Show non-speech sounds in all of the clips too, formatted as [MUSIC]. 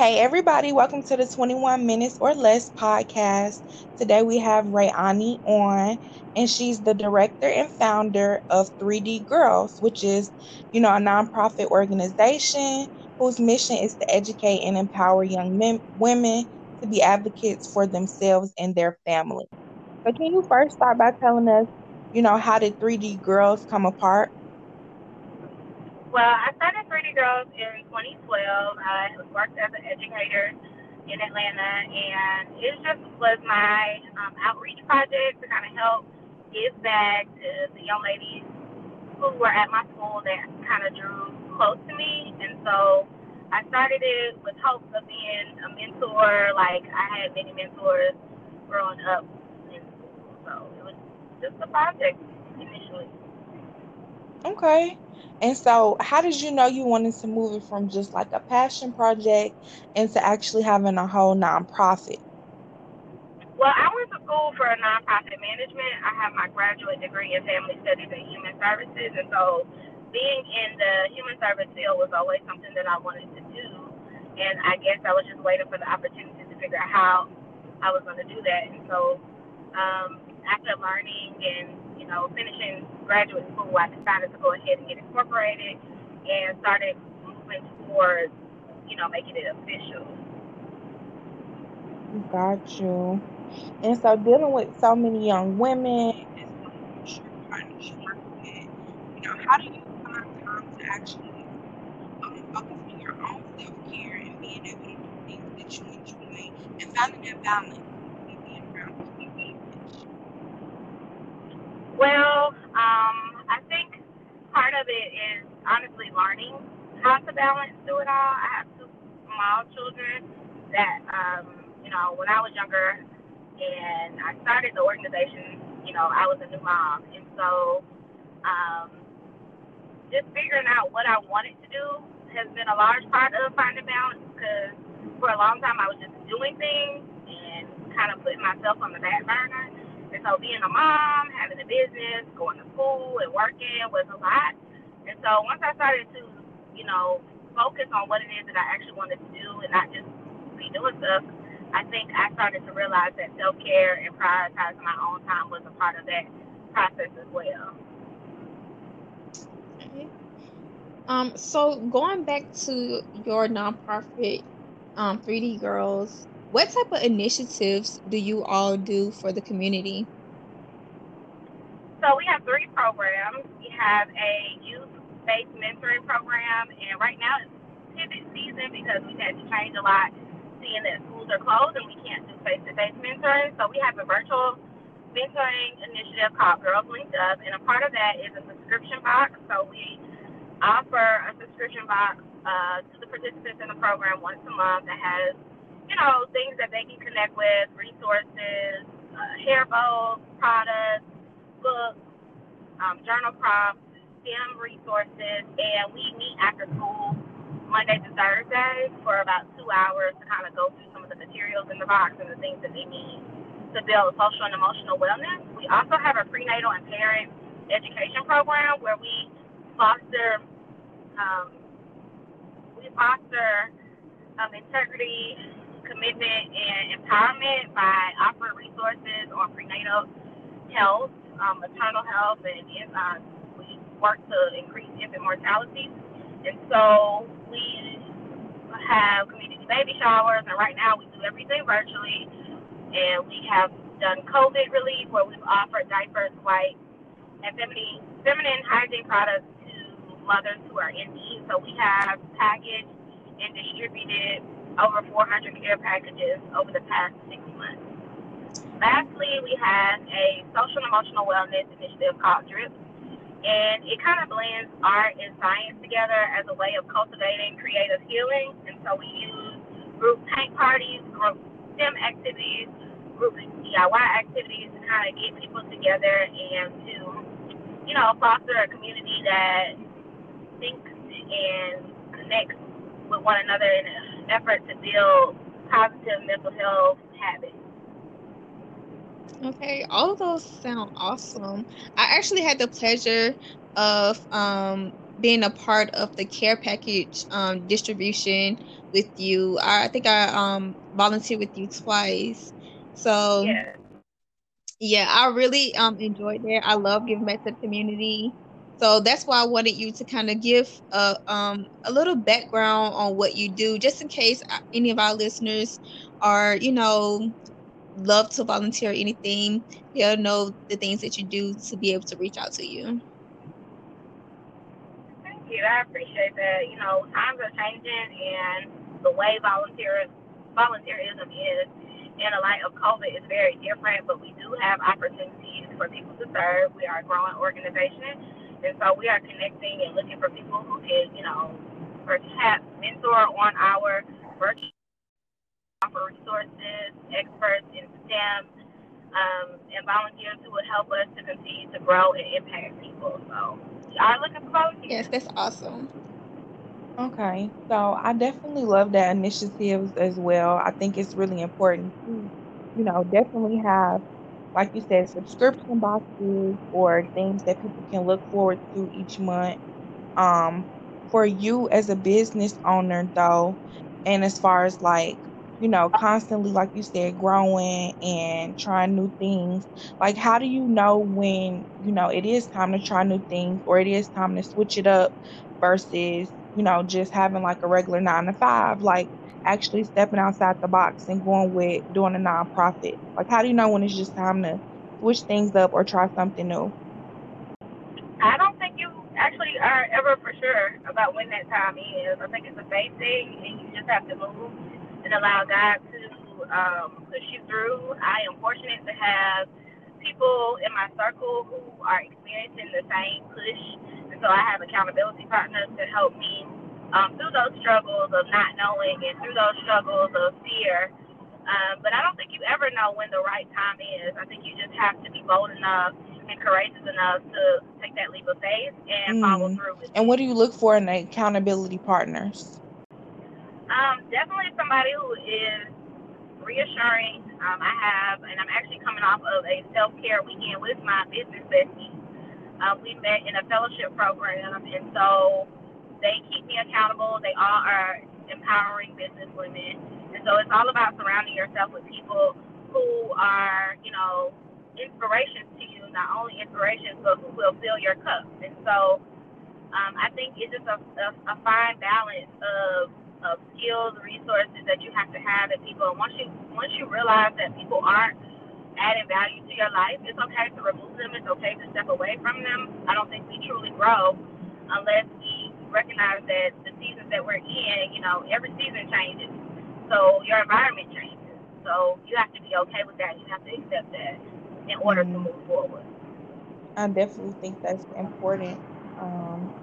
Hey, everybody, welcome to the 21 Minutes or Less podcast. Today we have Raioni on, and she's the director and founder of 3D Girls, which is, you know, a nonprofit organization whose mission is to educate and empower young men, women to be advocates for themselves and their family. So, can you first start by telling us, you know, how did 3D Girls come apart? Well, I started 3D Girls in 2012. I worked as an educator in Atlanta, and it just was my um, outreach project to kind of help give back to the young ladies who were at my school that kind of drew close to me. And so I started it with hopes of being a mentor. Like I had many mentors growing up in school, so it was just a project initially. Okay. And so, how did you know you wanted to move it from just like a passion project into actually having a whole nonprofit? Well, I went to school for a nonprofit management. I have my graduate degree in family studies and human services, and so being in the human service field was always something that I wanted to do. And I guess I was just waiting for the opportunity to figure out how I was going to do that. And so, learning and you know finishing graduate school, I decided to go ahead and get incorporated and started moving towards you know making it official. Got you. And so, dealing with so many young women, you know, how do you find time to actually um, focus on your own self care and being able to do things that you enjoy and finding that balance? Well, um, I think part of it is honestly learning how to balance through it all. I have two small children that, um, you know, when I was younger and I started the organization, you know, I was a new mom. And so um, just figuring out what I wanted to do has been a large part of finding balance because for a long time I was just doing things and kind of putting myself on the back burner. And so being a mom, having a business, going to school and working was a lot. And so once I started to, you know, focus on what it is that I actually wanted to do and not just be doing stuff, I think I started to realize that self care and prioritizing my own time was a part of that process as well. Um, so going back to your nonprofit, um, 3D Girls, what type of initiatives do you all do for the community? So we have three programs. We have a youth-based mentoring program, and right now it's pivot season because we've had to change a lot, seeing that schools are closed and we can't do face-to-face mentoring. So we have a virtual mentoring initiative called Girls Linked Up, and a part of that is a subscription box. So we offer a subscription box uh, to the participants in the program once a month that has know, things that they can connect with, resources, uh, hair bows, products, books, um, journal prompts, STEM resources, and we meet after school Monday to Thursday for about two hours to kind of go through some of the materials in the box and the things that they need to build social and emotional wellness. We also have a prenatal and parent education program where we foster um, we foster um, integrity commitment and empowerment by offering resources on prenatal health, um, maternal health, and uh, we work to increase infant mortality. And so we have community baby showers, and right now we do everything virtually. And we have done COVID relief where we've offered diapers, wipes, and feminine, feminine hygiene products to mothers who are in need. So we have packaged and distributed over 400 care packages over the past six months. Lastly, we have a social and emotional wellness initiative called DRIP, and it kind of blends art and science together as a way of cultivating creative healing. And so we use group paint parties, group STEM activities, group DIY activities to kind of get people together and to, you know, foster a community that thinks and connects with one another in an effort to build positive mental health habits. Okay, all of those sound awesome. I actually had the pleasure of um, being a part of the care package um, distribution with you. I, I think I um volunteered with you twice. So Yeah. yeah, I really um enjoyed that. I love giving back to the community. So that's why I wanted you to kind of give a um a little background on what you do, just in case uh, any of our listeners are, you know, love to volunteer anything. They'll know the things that you do to be able to reach out to you. Thank you. I appreciate that. You know, times are changing, and the way volunteer volunteerism is in the light of COVID is very different. But we do have opportunities for people to serve. We are a growing organization, and so we are connecting and looking for people who can, you know, perhaps mentor on our virtual offer resources, experts in STEM, um, and volunteers who would help us to continue to grow and impact people. So we are looking for volunteers. Yes, that's awesome. Okay, so I definitely love that initiatives as well. I think it's really important to, you know, definitely have, like you said, subscription boxes or things that people can look forward to each month. Um, for you as a business owner, though, and as far as like, you know, constantly, like you said, growing and trying new things, like, how do you know when, you know, it is time to try new things or it is time to switch it up versus you know, just having like a regular nine to five, like actually stepping outside the box and going with doing a nonprofit? Like, how do you know when it's just time to switch things up or try something new? I don't think you actually are ever for sure about when that time is. I think it's a faith thing, and you just have to move and allow God to um, push you through. I am fortunate to have people in my circle who are experiencing the same push and so I have accountability partners to help me um, through those struggles of not knowing and through those struggles of fear. Um, but I don't think you ever know when the right time is. I think you just have to be bold enough and courageous enough to take that leap of faith and mm. follow through with And what do you look for in accountability partners? Um, definitely somebody who is reassuring. Um, I have, and I'm actually coming off of a self care weekend with my business bestie. Uh, we met in a fellowship program, and so they keep me accountable. They all are empowering business women, and so it's all about surrounding yourself with people who are, you know, inspirations to you. Not only inspirations, but who will fill your cup. And so, um, I think it's just a, a, a fine balance of of skills, resources that you have to have, and people. Once you once you realize that people aren't adding value to your life, it's okay to remove them. It's okay to step away from them. I don't think we truly grow unless we recognize that the seasons that we're in, you know, every season changes. So your environment changes. So you have to be okay with that. You have to accept that in order to move forward. I definitely think that's important. Um,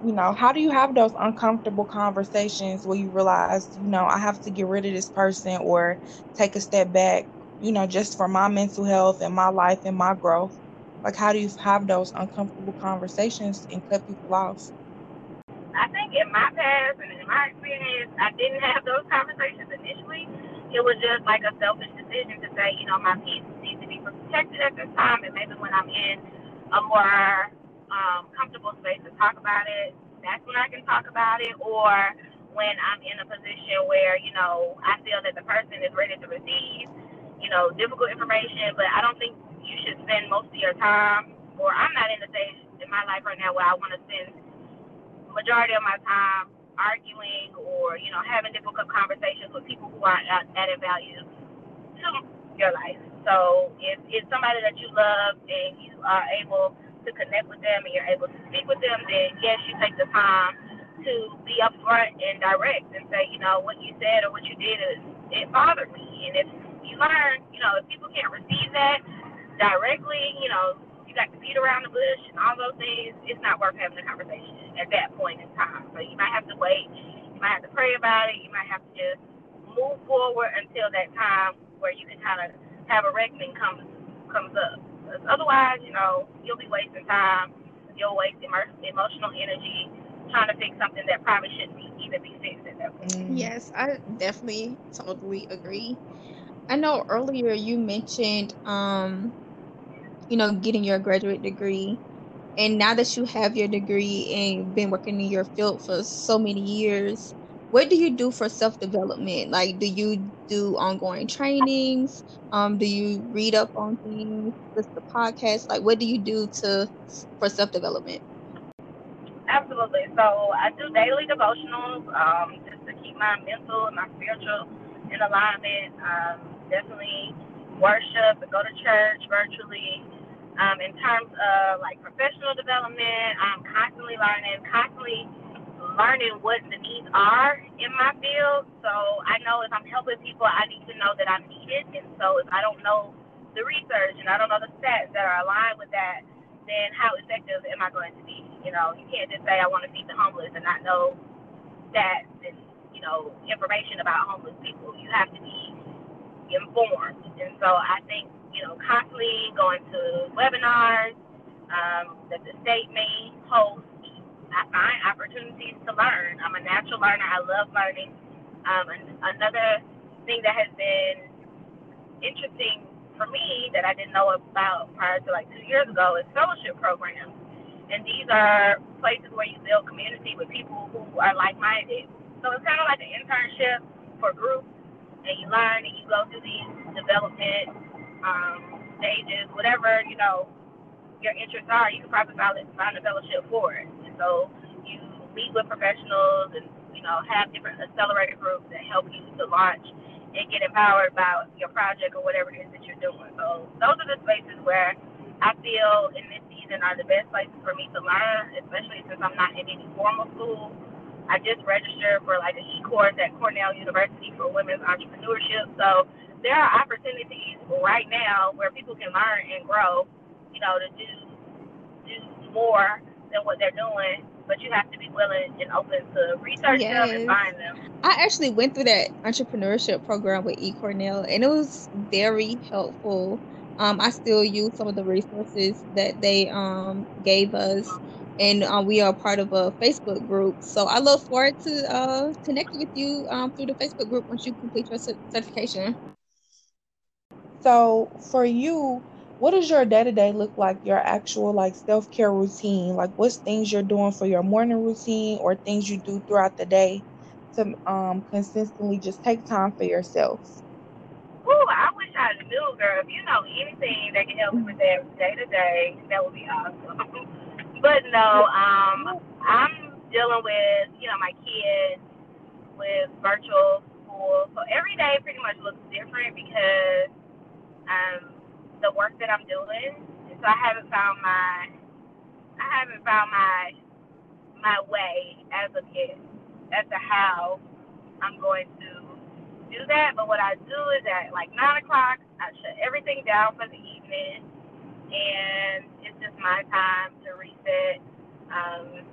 you know, how do you have those uncomfortable conversations where you realize, you know, I have to get rid of this person or take a step back you know, just for my mental health and my life and my growth? Like, how do you have those uncomfortable conversations and cut people off? In my past and in my experience, I didn't have those conversations initially. It was just like a selfish decision to say, you know, my peace needs to be protected at this time, and maybe when I'm in a more um, comfortable space to talk about it, that's when I can talk about it. Or when I'm in a position where, you know, I feel that the person is ready to receive you know, difficult information, but I don't think you should spend most of your time, or I'm not in the stage in my life right now where I want to spend majority of my time arguing or, you know, having difficult conversations with people who aren't adding value to your life. So if it's somebody that you love and you are able to connect with them and you're able to speak with them, then yes, you take the time to be upfront and direct and say, you know, what you said or what you did is it bothered me. And if you learn, you know, if people can't receive that directly, you know, you got to beat around the bush and all those things, it's not worth having a conversation at that point in time. So you might have to wait, you might have to pray about it, you might have to just move forward until that time where you can kind of have a reckoning comes comes up. Because Otherwise, you know, you'll be wasting time, you'll waste emotional energy trying to fix something that probably shouldn't be, even be fixed at that point. Mm. Yes, I definitely totally agree. I know earlier you mentioned, um, you know, getting your graduate degree. And now that you have your degree and been working in your field for so many years, what do you do for self development? Like, do you do ongoing trainings? Um, do you read up on things? Listen to podcasts? Like, what do you do to for self development? Absolutely. So I do daily devotionals um, just to keep my mental and my spiritual in alignment. Um, definitely worship go to church virtually. Um, in terms of like professional development, I'm constantly learning, constantly learning what the needs are in my field. So I know if I'm helping people, I need to know that I'm needed. And so if I don't know the research and I don't know the stats that are aligned with that, then how effective am I going to be? You know, you can't just say I want to feed the homeless and not know stats and you know information about homeless people. You have to be informed. And so I think you know constantly going to webinars um, that the state may host I find opportunities to learn. I'm a natural learner. I love learning. Um, and another thing that has been interesting for me that I didn't know about prior to like two years ago is fellowship programs. And these are places where you build community with people who are like minded. So it's kind of like an internship for groups, and you learn and you go through these development um, stages, whatever, you know, your interests are, you can probably find a fellowship for it. And so you meet with professionals and you know have different accelerator groups that help you to launch and get empowered about your project or whatever it is that you're doing. So those are the spaces where I feel in this season are the best places for me to learn, especially since I'm not in any formal school. I just registered for like an e-course at Cornell University for women's entrepreneurship. So there are opportunities right now where people can learn and grow, you know, to do do more than what they're doing, but you have to be willing and open to research yes. them and find them. I actually went through that entrepreneurship program with eCornell, and it was very helpful. Um, I still use some of the resources that they um, gave us, and uh, we are part of a Facebook group. So I look forward to uh, connecting with you um, through the Facebook group once you complete your certification. So for you, what does your day to day look like? Your actual like self care routine, like what's things you're doing for your morning routine or things you do throughout the day to um consistently just take time for yourself. Ooh, I wish I knew, girl. If you know anything that can help me with that day to day, that would be awesome. [LAUGHS] but no, um, I'm dealing with you know my kids with virtual school, so every day pretty much looks different because um the work that I'm doing. So I haven't found my I haven't found my my way as of yet as to how I'm going to do that. But what I do is at like nine o'clock I shut everything down for the evening and it's just my time to reset. Um,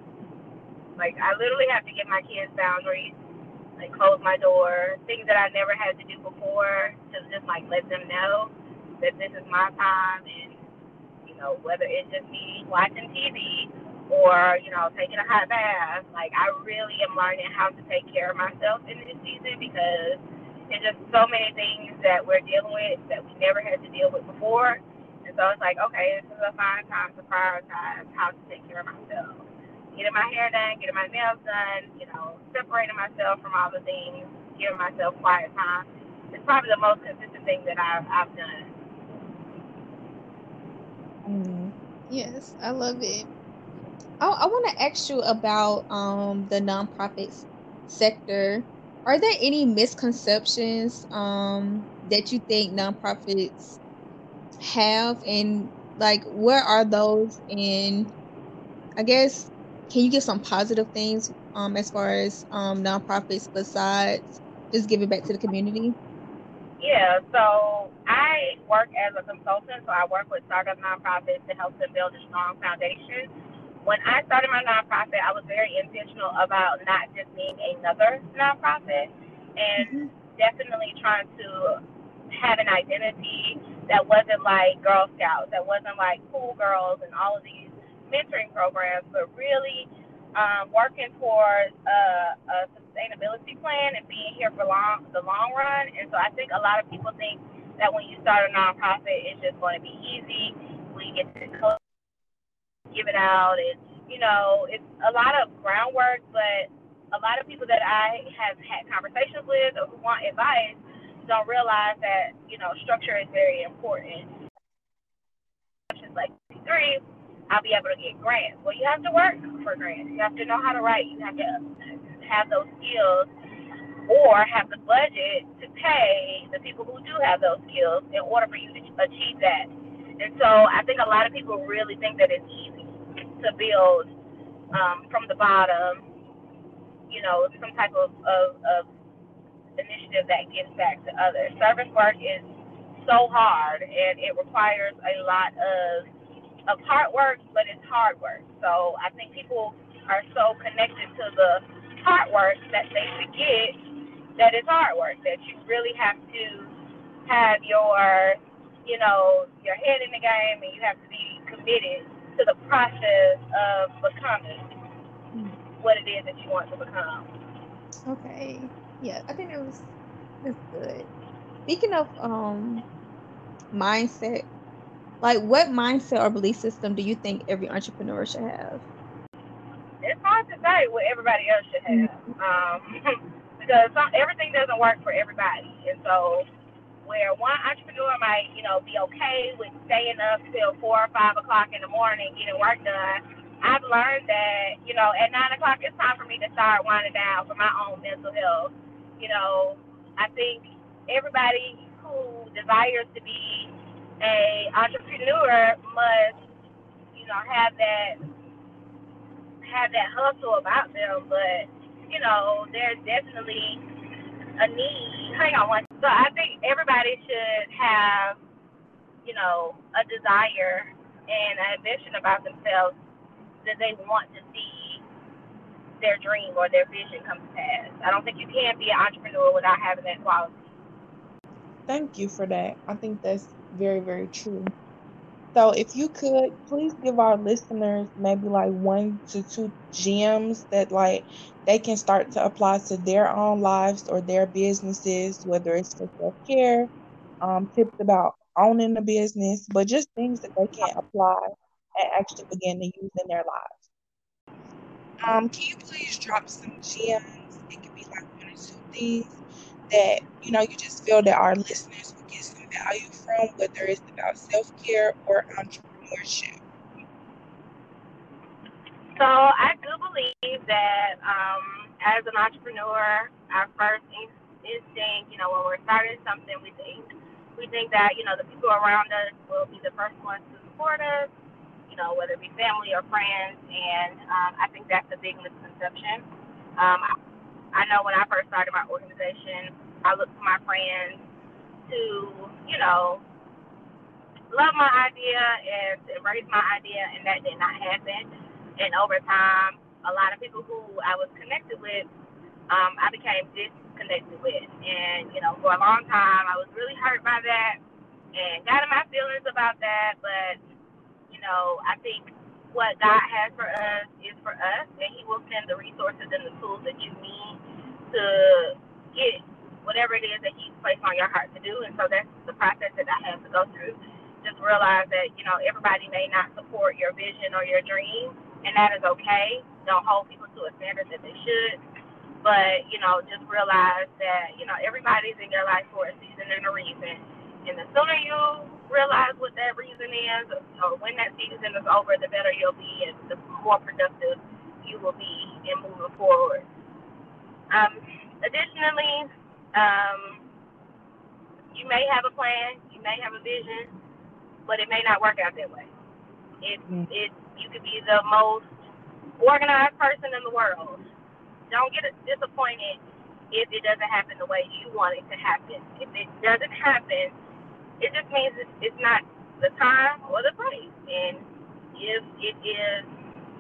like I literally have to give my kids boundaries, like close my door, things that I never had to do before to just like let them know that this is my time and you know whether it's just me watching TV or you know taking a hot bath like I really am learning how to take care of myself in this season because there's just so many things that we're dealing with that we never had to deal with before. And so it's like okay this is a fine time to prioritize how to take care of myself. Getting my hair done getting my nails done you know separating myself from all the things giving myself quiet time. It's probably the most consistent thing that I've, I've done Mm-hmm. Yes, I love it. I, I want to ask you about um, the nonprofit sector. Are there any misconceptions um, that you think nonprofits have, and like where are those? And I guess, can you give some positive things um, as far as um, nonprofits besides just giving back to the community? Yeah, so I work as a consultant, so I work with startup nonprofits to help them build a strong foundation. When I started my nonprofit, I was very intentional about not just being another nonprofit and mm-hmm. definitely trying to have an identity that wasn't like Girl Scouts, that wasn't like Cool Girls and all of these mentoring programs, but really um, working towards a, a sustainability plan and being here for long the long run. And so I think a lot of people think that when you start a nonprofit, it's just going to be easy. We get to give it out, and you know, it's a lot of groundwork, but a lot of people that I have had conversations with or who want advice don't realize that, you know, structure is very important. Like three, I'll be able to get grants. Well, you have to work for grants. You have to know how to write. You have to have those skills or have the budget to pay the people who do have those skills in order for you to achieve that. And so I think a lot of people really think that it's easy to build um, from the bottom, you know, some type of, of, of initiative that gives back to others. Service work is so hard and it requires a lot of of hard work, but it's hard work. So I think people are so connected to the hard work that they forget that it's hard work, that you really have to have your, you know, your head in the game and you have to be committed to the process of becoming what it is that you want to become. Okay. Yeah, I think it was good. Speaking of um mindset, like what mindset or belief system do you think every entrepreneur should have? It's hard to say what everybody else should have. Um, [LAUGHS] because some, everything doesn't work for everybody. And so, where one entrepreneur might, you know, be okay with staying up till four or five o'clock in the morning getting work done, I've learned that, you know, at nine o'clock it's time for me to start winding down for my own mental health. You know, I think everybody who desires to be a entrepreneur must, you know, have that have that hustle about them, but you know, there's definitely a need. Hang on one. So I think everybody should have, you know, a desire and an ambition about themselves that they want to see their dream or their vision come to pass. I don't think you can be an entrepreneur without having that quality. Thank you for that. I think that's very, very true. So, if you could please give our listeners maybe like one to two gems that like they can start to apply to their own lives or their businesses, whether it's for self care, um, tips about owning a business, but just things that they can apply and actually begin to use in their lives. Um, can you please drop some gems? It could be like one or two things that you know you just feel that our listeners would get some value from, whether it's about self care or entrepreneurship. So I do believe that um, as an entrepreneur, our first instinct, you know, when we're starting something, we think we think that you know the people around us will be the first ones to support us, you know, whether it be family or friends, and um, I think that's a big misconception. Um, I know when I first started my organization, I looked to my friends to, you know, love my idea and embrace my idea, and that did not happen and over time, a lot of people who I was connected with, um, I became disconnected with. And, you know, for a long time, I was really hurt by that and got in my feelings about that. But, you know, I think what God has for us is for us, and He will send the resources and the tools that you need to get whatever it is that He's placed on your heart to do. And so that's the process that I have to go through. Just realize that, you know, everybody may not support your vision or your dream and that is okay. Don't hold people to a standard that they should. But, you know, just realize that, you know, everybody's in your life for a season and a reason. And the sooner you realize what that reason is, or when that season is over, the better you'll be and the more productive you will be in moving forward. Um, additionally, um, you may have a plan, you may have a vision, but it may not work out that way. It, mm. it you could be the most organized person in the world. Don't get disappointed if it doesn't happen the way you want it to happen. If it doesn't happen, it just means it's not the time or the place. And if it is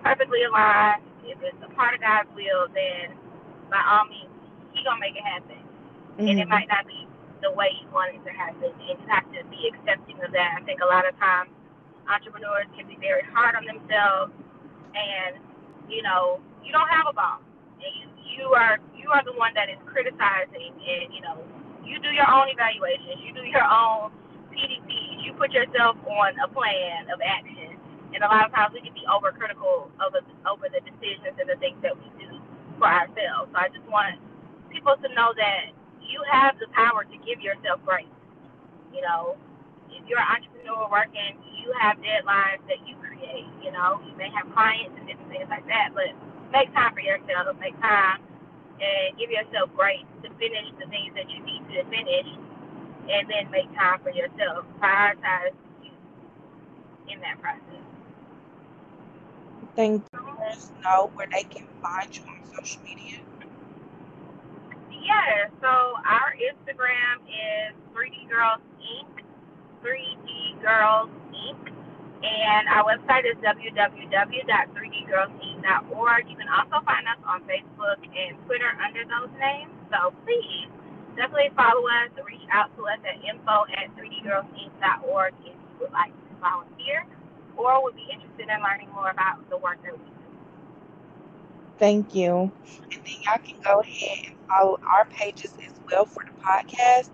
perfectly aligned, if it's a part of God's will, then by all means, He gonna make it happen. Mm-hmm. And it mm-hmm. might not be the way you want it to happen, and you have to be accepting of that. I think a lot of times entrepreneurs can be very hard on themselves, and you know you don't have a boss, and you you are you are the one that is criticizing, and you know you do your own evaluations, you do your own PDPs, you put yourself on a plan of action, and a lot of times we can be overcritical over over the decisions and the things that we do. for ourselves. So I just want people to know that you have the power to give yourself grace. You know, if you're an entrepreneur working, you have deadlines that you create. You know, you may have clients and different things like that, but make time for yourself. Make time and give yourself grace to finish the things that you need to finish, and then make time for yourself. Prioritize you in that process. Thank listeners know where they can find you on social media. Yeah, so our Instagram is 3D Girls Inc. 3D Girls Inc. And our website is www.3dgirlsinc.org. You can also find us on Facebook and Twitter under those names. So please definitely follow us reach out to us at info at 3dgirlsinc.org if you would like to volunteer or would be interested in learning more about the work that we do. Thank you. And then y'all can go ahead and follow our pages as well for the podcast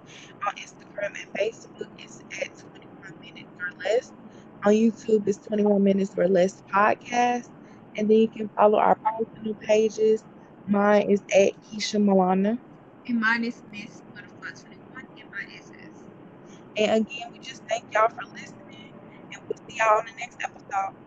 on Instagram and Facebook. It's at 21 minutes or less. On YouTube, it's 21 minutes or less podcast. And then you can follow our personal pages. Mine is at Keisha Milana. And mine is Miss Butterfly 21 MISS. And again, we just thank y'all for listening. And we'll see y'all on the next episode.